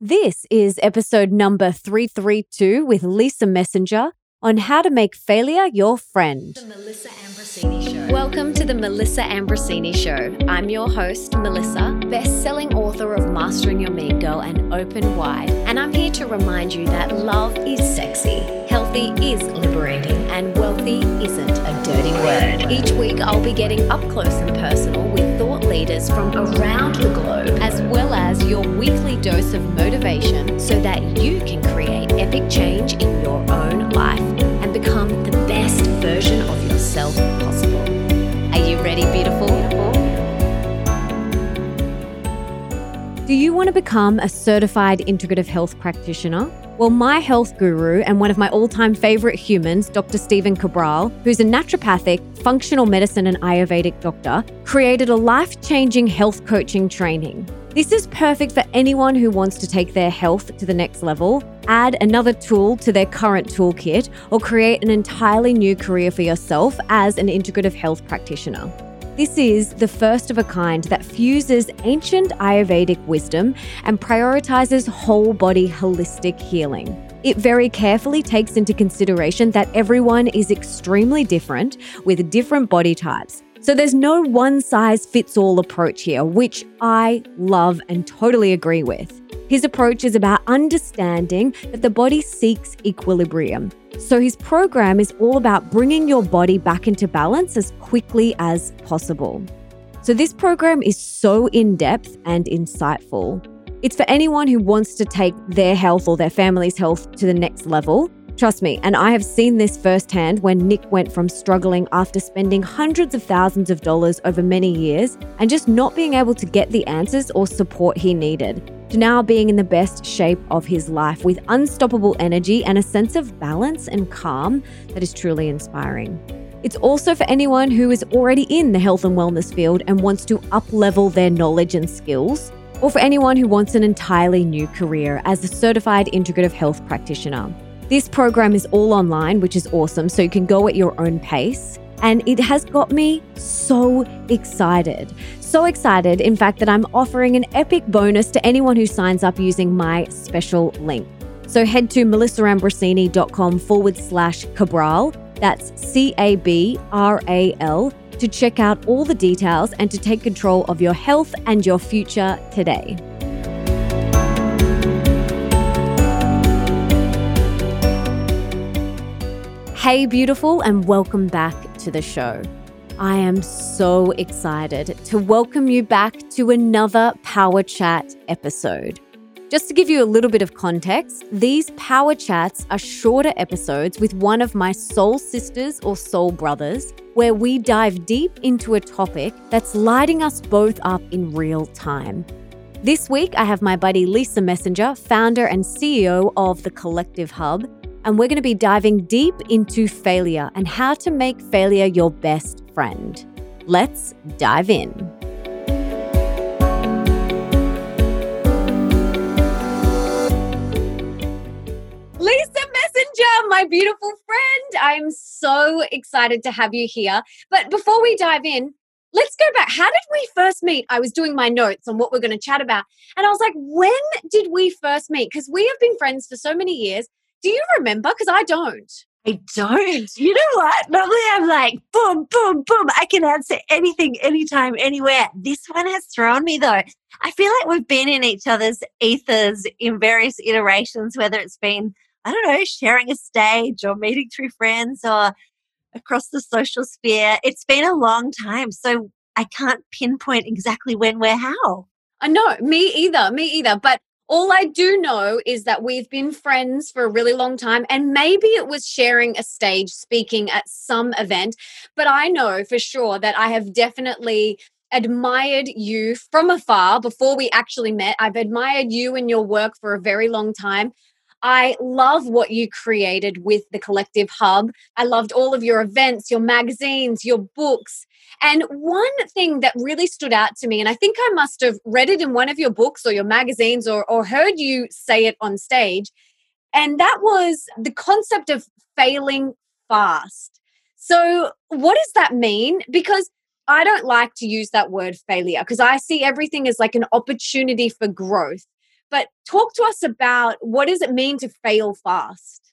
This is episode number 332 with Lisa Messenger on how to make failure your friend. The Melissa Ambrosini Show. Welcome to the Melissa Ambrosini Show. I'm your host, Melissa, best-selling author of Mastering Your Mean Girl and Open Wide, and I'm here to remind you that love is sexy, healthy is liberating, and wealthy isn't a dirty word. Each week, I'll be getting up close and personal thought leaders from around the globe, as well as your weekly dose of motivation so that you can create epic change in your own life and become the best version of yourself possible. Are you ready, beautiful? Do you want to become a certified integrative health practitioner? Well, my health guru and one of my all time favorite humans, Dr. Stephen Cabral, who's a naturopathic, functional medicine, and Ayurvedic doctor, created a life changing health coaching training. This is perfect for anyone who wants to take their health to the next level, add another tool to their current toolkit, or create an entirely new career for yourself as an integrative health practitioner. This is the first of a kind that fuses ancient Ayurvedic wisdom and prioritizes whole body holistic healing. It very carefully takes into consideration that everyone is extremely different with different body types. So there's no one size fits all approach here, which I love and totally agree with. His approach is about understanding that the body seeks equilibrium. So his program is all about bringing your body back into balance as quickly as possible. So this program is so in depth and insightful. It's for anyone who wants to take their health or their family's health to the next level. Trust me, and I have seen this firsthand when Nick went from struggling after spending hundreds of thousands of dollars over many years and just not being able to get the answers or support he needed to now being in the best shape of his life with unstoppable energy and a sense of balance and calm that is truly inspiring. It's also for anyone who is already in the health and wellness field and wants to up-level their knowledge and skills, or for anyone who wants an entirely new career as a certified integrative health practitioner. This program is all online, which is awesome, so you can go at your own pace. And it has got me so excited. So excited, in fact, that I'm offering an epic bonus to anyone who signs up using my special link. So head to melissaambrosini.com forward slash Cabral. That's C A B R A L to check out all the details and to take control of your health and your future today. Hey, beautiful, and welcome back to the show. I am so excited to welcome you back to another Power Chat episode. Just to give you a little bit of context, these Power Chats are shorter episodes with one of my soul sisters or soul brothers, where we dive deep into a topic that's lighting us both up in real time. This week, I have my buddy Lisa Messenger, founder and CEO of the Collective Hub, and we're going to be diving deep into failure and how to make failure your best friend. Let's dive in. Lisa Messenger, my beautiful friend. I'm so excited to have you here. But before we dive in, let's go back. How did we first meet? I was doing my notes on what we're going to chat about. And I was like, when did we first meet? Because we have been friends for so many years. Do you remember? Because I don't. I don't. You know what? Normally I'm like, boom, boom, boom. I can answer anything, anytime, anywhere. This one has thrown me though. I feel like we've been in each other's ethers in various iterations, whether it's been, I don't know, sharing a stage or meeting through friends or across the social sphere. It's been a long time. So I can't pinpoint exactly when, where, how. I know, me either, me either. But all I do know is that we've been friends for a really long time, and maybe it was sharing a stage speaking at some event. But I know for sure that I have definitely admired you from afar before we actually met. I've admired you and your work for a very long time. I love what you created with the Collective Hub. I loved all of your events, your magazines, your books. And one thing that really stood out to me, and I think I must have read it in one of your books or your magazines or, or heard you say it on stage, and that was the concept of failing fast. So, what does that mean? Because I don't like to use that word failure because I see everything as like an opportunity for growth. But talk to us about what does it mean to fail fast?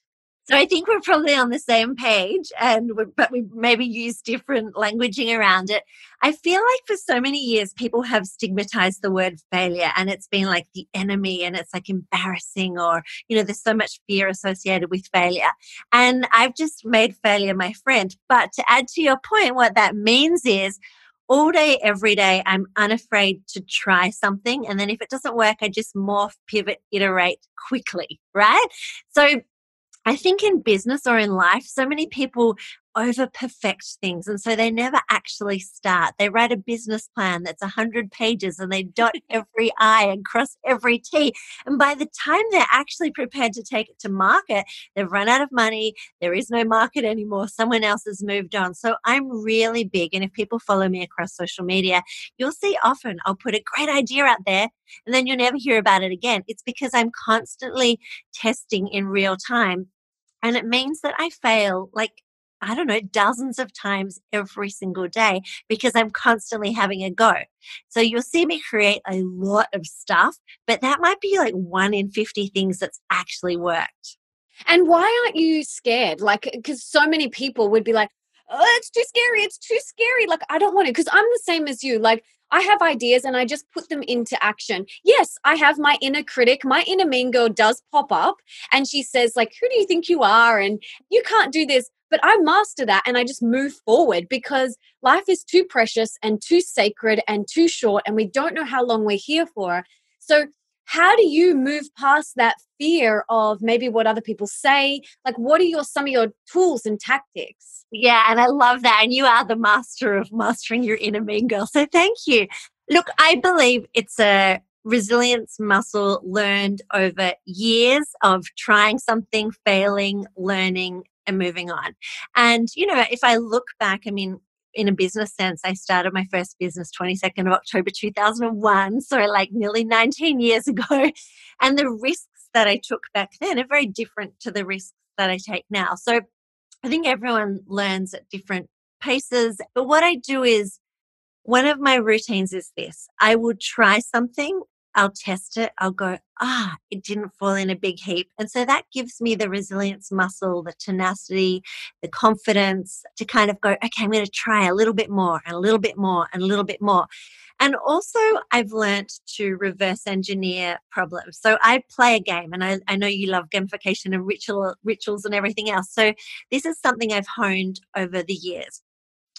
So I think we're probably on the same page, and but we maybe use different languaging around it. I feel like for so many years people have stigmatized the word failure, and it's been like the enemy, and it's like embarrassing, or you know, there's so much fear associated with failure. And I've just made failure my friend. But to add to your point, what that means is all day, every day, I'm unafraid to try something. And then if it doesn't work, I just morph, pivot, iterate quickly, right? So I think in business or in life, so many people over perfect things. And so they never actually start. They write a business plan that's 100 pages and they dot every I and cross every T. And by the time they're actually prepared to take it to market, they've run out of money. There is no market anymore. Someone else has moved on. So I'm really big. And if people follow me across social media, you'll see often I'll put a great idea out there and then you'll never hear about it again. It's because I'm constantly testing in real time. And it means that I fail like I don't know, dozens of times every single day because I'm constantly having a go. So you'll see me create a lot of stuff, but that might be like one in 50 things that's actually worked. And why aren't you scared? Like, because so many people would be like, oh, it's too scary. It's too scary. Like, I don't want to. Because I'm the same as you. Like, I have ideas and I just put them into action. Yes, I have my inner critic. My inner mean girl does pop up and she says, like, who do you think you are? And you can't do this. But I master that and I just move forward because life is too precious and too sacred and too short, and we don't know how long we're here for. So, how do you move past that fear of maybe what other people say? Like, what are your some of your tools and tactics? Yeah, and I love that. And you are the master of mastering your inner mean girl. So thank you. Look, I believe it's a resilience muscle learned over years of trying something, failing, learning, and moving on. And, you know, if I look back, I mean, in a business sense, I started my first business 22nd of October 2001, so like nearly 19 years ago. And the risks that I took back then are very different to the risks that I take now. So I think everyone learns at different paces. But what I do is one of my routines is this I will try something I'll test it. I'll go, ah, it didn't fall in a big heap. And so that gives me the resilience muscle, the tenacity, the confidence to kind of go, okay, I'm going to try a little bit more and a little bit more and a little bit more. And also, I've learned to reverse engineer problems. So I play a game, and I, I know you love gamification and ritual rituals and everything else. So this is something I've honed over the years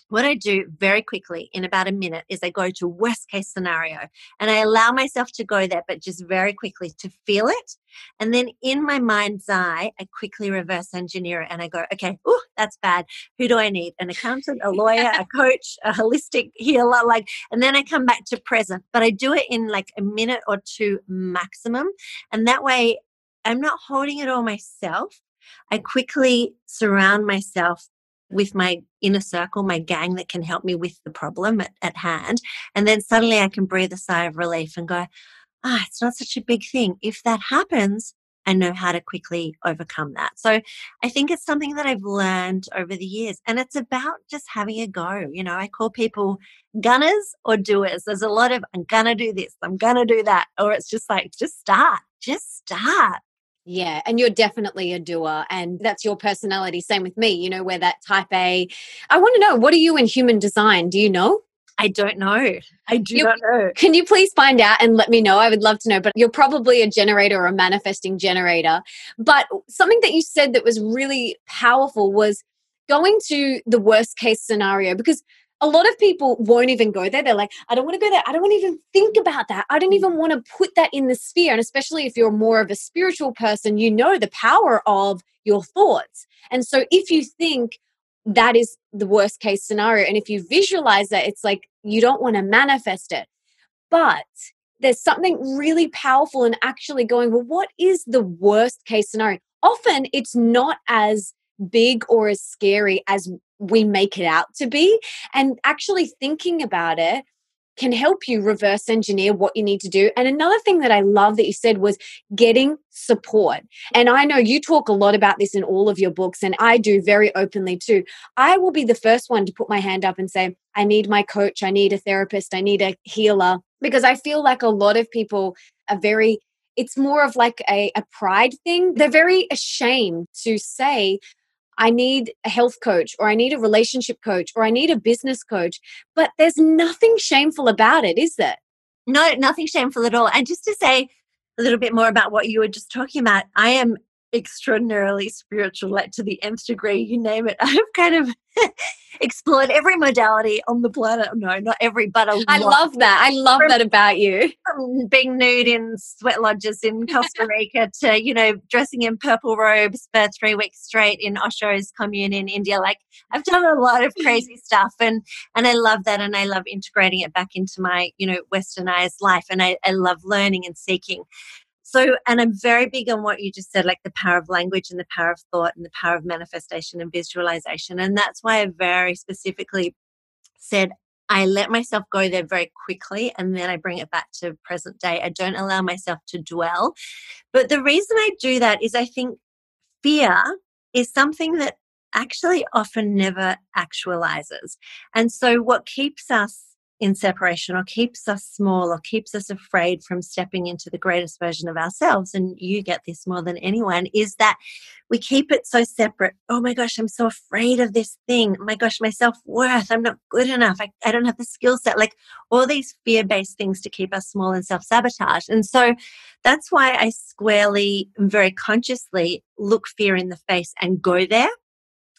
what I do very quickly in about a minute is I go to worst case scenario and I allow myself to go there, but just very quickly to feel it. And then in my mind's eye, I quickly reverse engineer it and I go, okay, oh, that's bad. Who do I need? An accountant, a lawyer, a coach, a holistic healer, like, and then I come back to present, but I do it in like a minute or two maximum. And that way I'm not holding it all myself. I quickly surround myself with my inner circle, my gang that can help me with the problem at, at hand. And then suddenly I can breathe a sigh of relief and go, ah, it's not such a big thing. If that happens, I know how to quickly overcome that. So I think it's something that I've learned over the years. And it's about just having a go. You know, I call people gunners or doers. There's a lot of, I'm going to do this, I'm going to do that. Or it's just like, just start, just start. Yeah, and you're definitely a doer, and that's your personality. Same with me, you know, where that type A. I want to know, what are you in human design? Do you know? I don't know. I do you, not know. Can you please find out and let me know? I would love to know. But you're probably a generator or a manifesting generator. But something that you said that was really powerful was going to the worst case scenario because a lot of people won't even go there. They're like, I don't want to go there. I don't want to even think about that. I don't mm. even want to put that in the sphere. And especially if you're more of a spiritual person, you know the power of your thoughts. And so if you think that is the worst case scenario, and if you visualize that, it's like you don't want to manifest it. But there's something really powerful in actually going, well, what is the worst case scenario? Often it's not as big or as scary as we make it out to be. And actually thinking about it can help you reverse engineer what you need to do. And another thing that I love that you said was getting support. And I know you talk a lot about this in all of your books, and I do very openly too. I will be the first one to put my hand up and say, I need my coach, I need a therapist, I need a healer, because I feel like a lot of people are very it's more of like a, a pride thing. They're very ashamed to say, I need a health coach or I need a relationship coach or I need a business coach. But there's nothing shameful about it, is there? No, nothing shameful at all. And just to say a little bit more about what you were just talking about, I am extraordinarily spiritual, like to the nth degree, you name it. I've kind of explored every modality on the planet. No, not every, but I love that. I love from, that about you. being nude in sweat lodges in Costa Rica to, you know, dressing in purple robes for three weeks straight in Osho's commune in India. Like I've done a lot of crazy stuff and and I love that and I love integrating it back into my, you know, westernized life. And I, I love learning and seeking. So, and I'm very big on what you just said, like the power of language and the power of thought and the power of manifestation and visualization. And that's why I very specifically said I let myself go there very quickly and then I bring it back to present day. I don't allow myself to dwell. But the reason I do that is I think fear is something that actually often never actualizes. And so, what keeps us in separation or keeps us small or keeps us afraid from stepping into the greatest version of ourselves and you get this more than anyone is that we keep it so separate. Oh my gosh i'm so afraid of this thing. Oh my gosh my self-worth i'm not good enough. I, I don't have the skill set. Like all these fear-based things to keep us small and self-sabotage. And so that's why i squarely very consciously look fear in the face and go there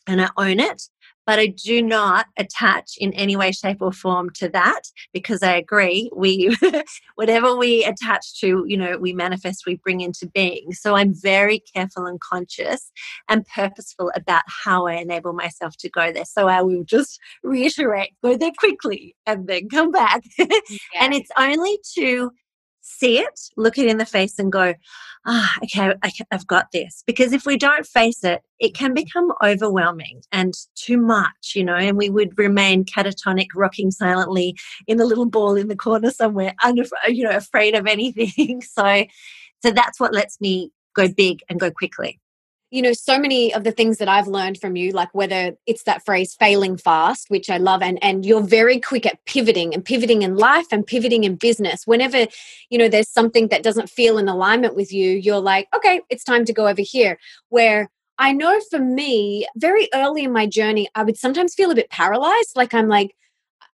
and I own it but I do not attach in any way, shape, or form to that because I agree. We, whatever we attach to, you know, we manifest, we bring into being. So I'm very careful and conscious and purposeful about how I enable myself to go there. So I will just reiterate go there quickly and then come back. Yeah. and it's only to see it, look it in the face, and go, ah, okay, I, have got this. Because if we don't face it, it can become overwhelming and too much, you know, and we would remain catatonic, rocking silently in a little ball in the corner somewhere, unaf- you know, afraid of anything. so, so that's what lets me go big and go quickly you know so many of the things that i've learned from you like whether it's that phrase failing fast which i love and and you're very quick at pivoting and pivoting in life and pivoting in business. Whenever you know there's something that doesn't feel in alignment with you you're like okay it's time to go over here. Where i know for me very early in my journey i would sometimes feel a bit paralyzed like i'm like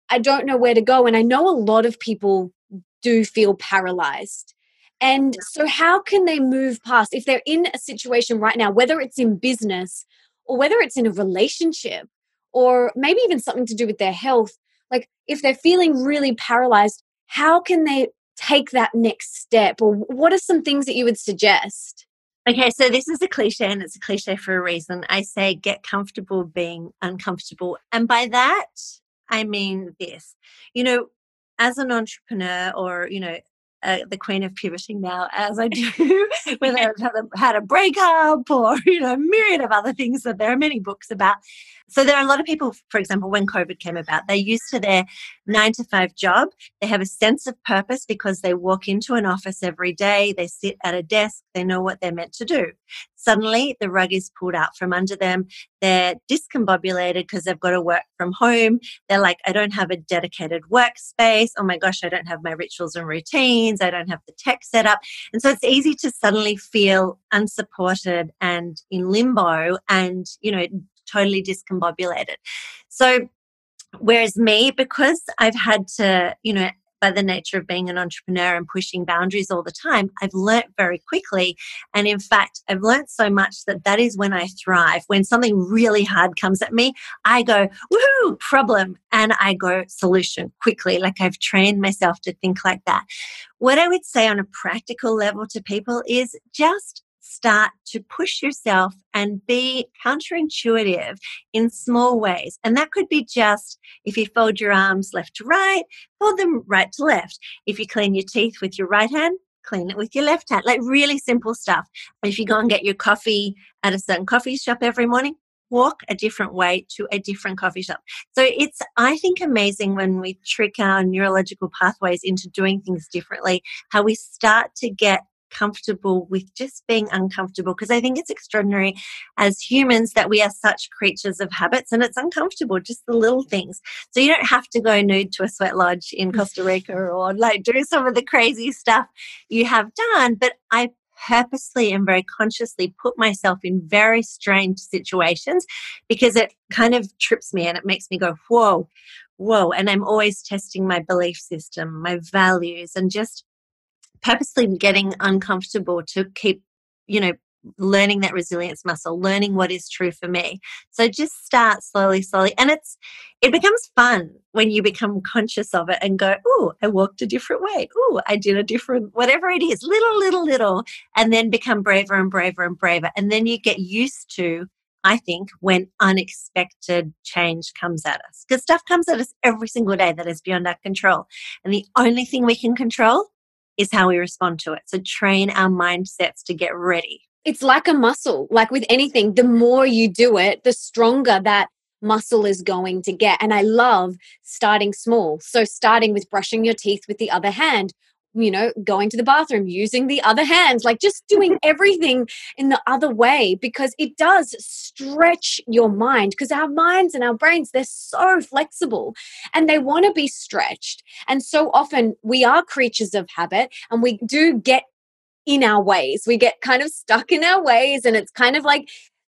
i don't know where to go and i know a lot of people do feel paralyzed and so, how can they move past if they're in a situation right now, whether it's in business or whether it's in a relationship or maybe even something to do with their health? Like, if they're feeling really paralyzed, how can they take that next step? Or what are some things that you would suggest? Okay, so this is a cliche and it's a cliche for a reason. I say get comfortable being uncomfortable. And by that, I mean this. You know, as an entrepreneur or, you know, uh, the queen of pivoting now as I do, whether I've had a, had a breakup or, you know, a myriad of other things that there are many books about. So there are a lot of people, for example, when COVID came about, they're used to their nine to five job. They have a sense of purpose because they walk into an office every day, they sit at a desk, they know what they're meant to do. Suddenly, the rug is pulled out from under them. They're discombobulated because they've got to work from home. They're like, I don't have a dedicated workspace. Oh my gosh, I don't have my rituals and routines. I don't have the tech set up. And so it's easy to suddenly feel unsupported and in limbo and, you know, totally discombobulated. So, whereas me, because I've had to, you know, by the nature of being an entrepreneur and pushing boundaries all the time, I've learnt very quickly. And in fact, I've learnt so much that that is when I thrive. When something really hard comes at me, I go, woohoo, problem. And I go, solution quickly. Like I've trained myself to think like that. What I would say on a practical level to people is just start to push yourself and be counterintuitive in small ways. And that could be just if you fold your arms left to right, fold them right to left. If you clean your teeth with your right hand, clean it with your left hand. Like really simple stuff. If you go and get your coffee at a certain coffee shop every morning, walk a different way to a different coffee shop. So it's, I think, amazing when we trick our neurological pathways into doing things differently, how we start to get comfortable with just being uncomfortable because I think it's extraordinary as humans that we are such creatures of habits and it's uncomfortable, just the little things. So you don't have to go nude to a sweat lodge in mm. Costa Rica or like do some of the crazy stuff you have done. But I purposely and very consciously put myself in very strange situations because it kind of trips me and it makes me go, whoa, whoa. And I'm always testing my belief system, my values, and just purposely getting uncomfortable to keep, you know, learning that resilience muscle, learning what is true for me. So just start slowly, slowly. And it's it becomes fun when you become conscious of it and go, oh, I walked a different way. Oh, I did a different whatever it is, little, little, little, and then become braver and braver and braver. And then you get used to I think, when unexpected change comes at us. Because stuff comes at us every single day that is beyond our control. And the only thing we can control is how we respond to it. So train our mindsets to get ready. It's like a muscle. Like with anything, the more you do it, the stronger that muscle is going to get. And I love starting small. So starting with brushing your teeth with the other hand you know, going to the bathroom, using the other hand, like just doing everything in the other way because it does stretch your mind because our minds and our brains, they're so flexible and they want to be stretched. And so often we are creatures of habit and we do get in our ways. We get kind of stuck in our ways and it's kind of like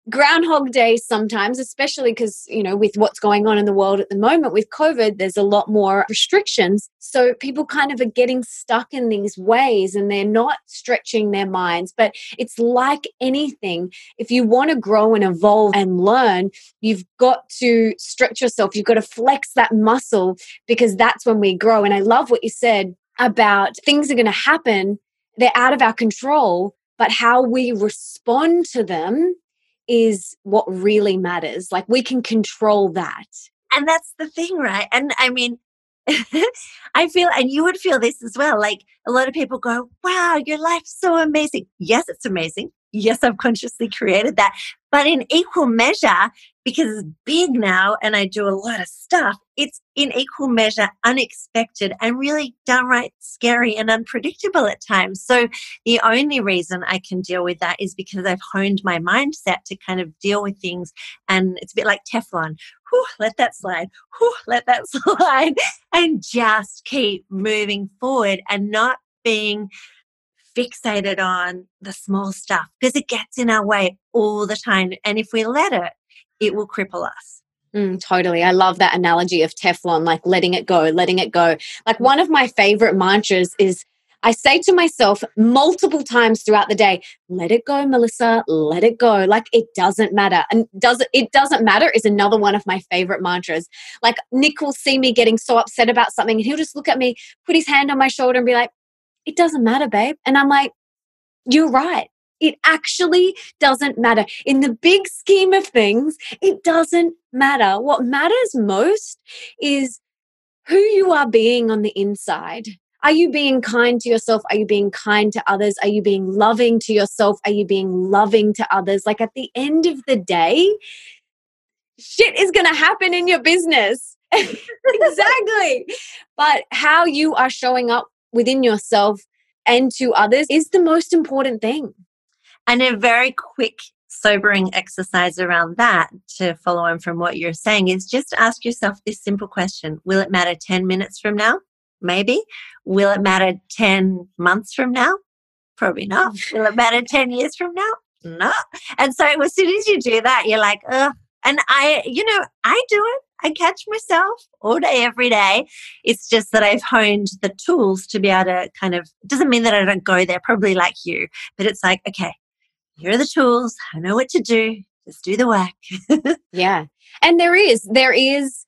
groundhog day sometimes especially because you know with what's going on in the world at the moment with covid there's a lot more restrictions. So people kind of are getting stuck in these ways and they're not stretching their minds. But it's like anything if you want to grow and evolve and learn you've got to stretch yourself. You've got to flex that muscle because that's when we grow. And i love what you said about things are going to happen they're out of our control but how we respond to them is what really matters. Like we can control that. And that's the thing, right? And I mean, I feel, and you would feel this as well. Like a lot of people go, wow, your life's so amazing. Yes, it's amazing. Yes, I've consciously created that. But in equal measure, because it's big now and I do a lot of stuff, it's in equal measure unexpected and really downright scary and unpredictable at times. So the only reason I can deal with that is because I've honed my mindset to kind of deal with things. And it's a bit like Teflon. Whew, let that slide. Whew, let that slide. And just keep moving forward and not being fixated on the small stuff because it gets in our way all the time. And if we let it, it will cripple us. Mm, totally. I love that analogy of Teflon, like letting it go, letting it go. Like one of my favorite mantras is I say to myself multiple times throughout the day, let it go, Melissa, let it go. Like it doesn't matter. And does it, it doesn't matter is another one of my favorite mantras. Like Nick will see me getting so upset about something and he'll just look at me, put his hand on my shoulder and be like, it doesn't matter, babe. And I'm like, you're right. It actually doesn't matter. In the big scheme of things, it doesn't matter. What matters most is who you are being on the inside. Are you being kind to yourself? Are you being kind to others? Are you being loving to yourself? Are you being loving to others? Like at the end of the day, shit is going to happen in your business. exactly. But how you are showing up within yourself and to others is the most important thing. And a very quick, sobering exercise around that to follow on from what you're saying is just ask yourself this simple question Will it matter 10 minutes from now? Maybe. Will it matter 10 months from now? Probably not. Will it matter 10 years from now? No. And so as soon as you do that, you're like, ugh. And I, you know, I do it. I catch myself all day, every day. It's just that I've honed the tools to be able to kind of, doesn't mean that I don't go there, probably like you, but it's like, okay, here are the tools. I know what to do. Just do the work. yeah. And there is, there is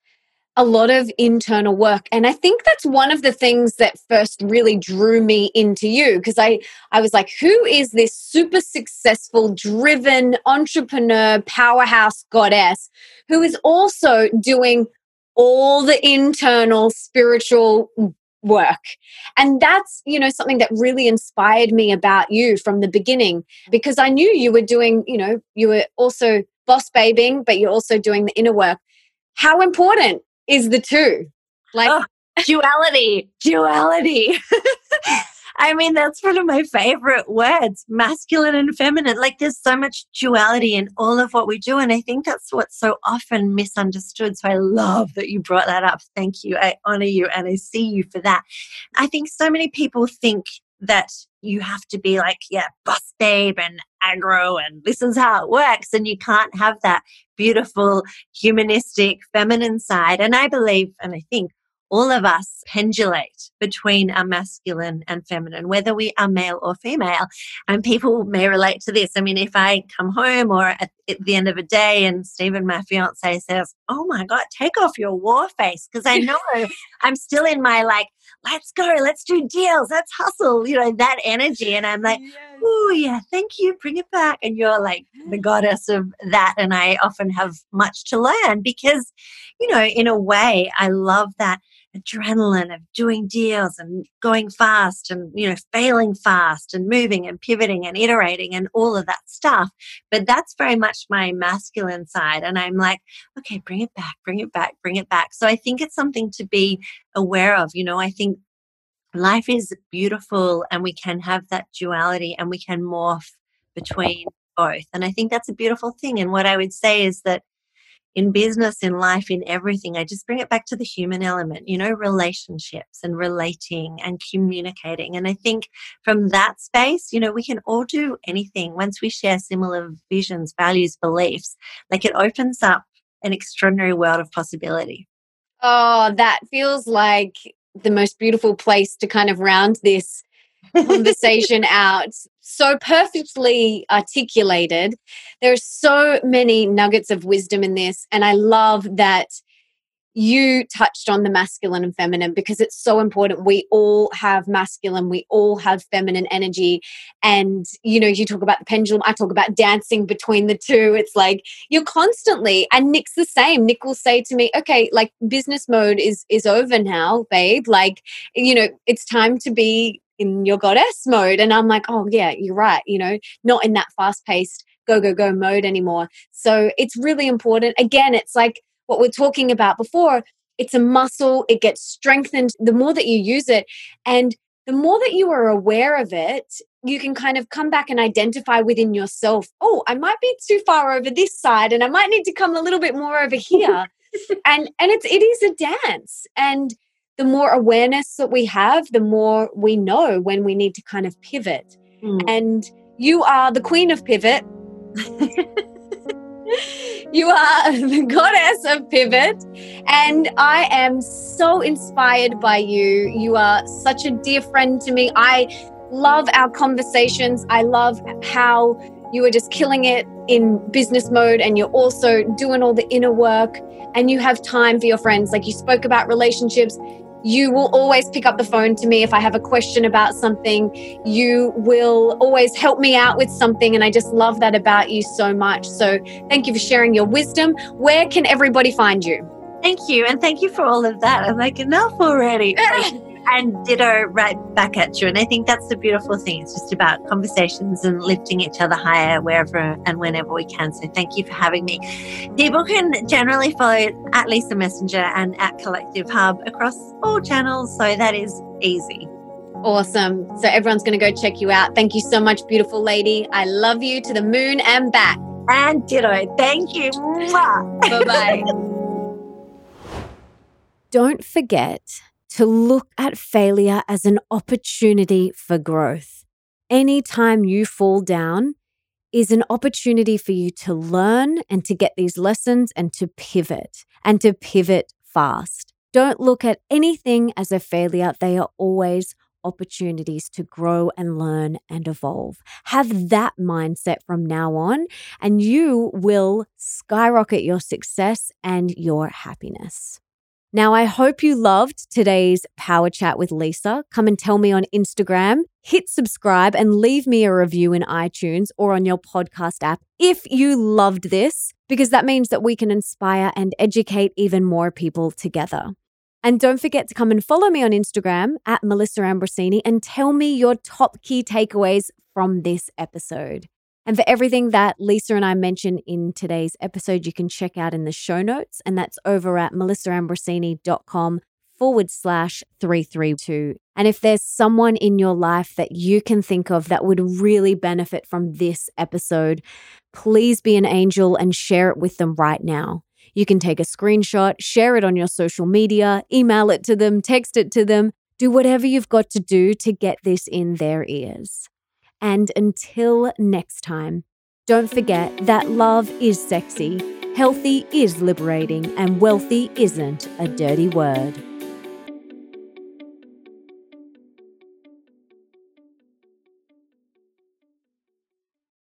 a lot of internal work. And I think that's one of the things that first really drew me into you because I, I was like, who is this super successful, driven entrepreneur, powerhouse goddess who is also doing all the internal spiritual work. And that's, you know, something that really inspired me about you from the beginning because I knew you were doing, you know, you were also boss babing, but you're also doing the inner work. How important is the two? Like oh, duality, duality. I mean, that's one of my favorite words masculine and feminine. Like, there's so much duality in all of what we do. And I think that's what's so often misunderstood. So I love that you brought that up. Thank you. I honor you and I see you for that. I think so many people think that you have to be like, yeah, boss babe and aggro, and this is how it works. And you can't have that beautiful, humanistic, feminine side. And I believe, and I think all of us pendulate between our masculine and feminine, whether we are male or female. And people may relate to this. I mean, if I come home or at, at the end of a day and Stephen, my fiance, says, Oh my God, take off your war face, because I know I'm still in my like, let's go, let's do deals, let's hustle, you know, that energy. And I'm like, yes. oh, yeah, thank you, bring it back. And you're like the goddess of that. And I often have much to learn because, you know, in a way, I love that adrenaline of doing deals and going fast and you know failing fast and moving and pivoting and iterating and all of that stuff. But that's very much my masculine side and i'm like okay bring it back bring it back bring it back. So i think it's something to be aware of you know i think life is beautiful and we can have that duality and we can morph between both and i think that's a beautiful thing and what i would say is that in business, in life, in everything, I just bring it back to the human element, you know, relationships and relating and communicating. And I think from that space, you know, we can all do anything once we share similar visions, values, beliefs. Like it opens up an extraordinary world of possibility. Oh, that feels like the most beautiful place to kind of round this conversation out so perfectly articulated. There are so many nuggets of wisdom in this. And I love that you touched on the masculine and feminine because it's so important. We all have masculine, we all have feminine energy. And, you know, you talk about the pendulum, I talk about dancing between the two. It's like you're constantly, and Nick's the same. Nick will say to me, okay, like business mode is is over now, babe. Like, you know, it's time to be in your goddess mode. And I'm like, oh, yeah, you're right. You know, not in that fast paced go, go, go mode anymore. So it's really important. Again, it's like what we're talking about before. It's a muscle, it gets strengthened the more that you use it. And the more that you are aware of it, you can kind of come back and identify within yourself, oh, I might be too far over this side and I might need to come a little bit more over here. and and it's it is a dance. And the more awareness that we have, the more we know when we need to kind of pivot. Mm. And you are the queen of pivot. you are the goddess of pivot. And I am so inspired by you. You are such a dear friend to me. I love our conversations. I love how you are just killing it in business mode and you're also doing all the inner work and you have time for your friends. Like you spoke about relationships, you will always pick up the phone to me if I have a question about something. You will always help me out with something. And I just love that about you so much. So thank you for sharing your wisdom. Where can everybody find you? Thank you. And thank you for all of that. I'm like, enough already. and ditto right back at you. And I think that's the beautiful thing. It's just about conversations and lifting each other higher wherever and whenever we can. So thank you for having me. People can generally follow at Lisa Messenger and at Collective Hub across all channels. So that is easy. Awesome. So everyone's going to go check you out. Thank you so much, beautiful lady. I love you to the moon and back. And ditto. Thank you. bye bye. Don't forget to look at failure as an opportunity for growth. Anytime you fall down is an opportunity for you to learn and to get these lessons and to pivot and to pivot fast. Don't look at anything as a failure. They are always opportunities to grow and learn and evolve. Have that mindset from now on, and you will skyrocket your success and your happiness. Now, I hope you loved today's Power Chat with Lisa. Come and tell me on Instagram. Hit subscribe and leave me a review in iTunes or on your podcast app if you loved this, because that means that we can inspire and educate even more people together. And don't forget to come and follow me on Instagram at Melissa Ambrosini and tell me your top key takeaways from this episode. And for everything that Lisa and I mentioned in today's episode, you can check out in the show notes, and that's over at melissaambrosini.com forward slash 332. And if there's someone in your life that you can think of that would really benefit from this episode, please be an angel and share it with them right now. You can take a screenshot, share it on your social media, email it to them, text it to them, do whatever you've got to do to get this in their ears. And until next time, don't forget that love is sexy, healthy is liberating, and wealthy isn't a dirty word.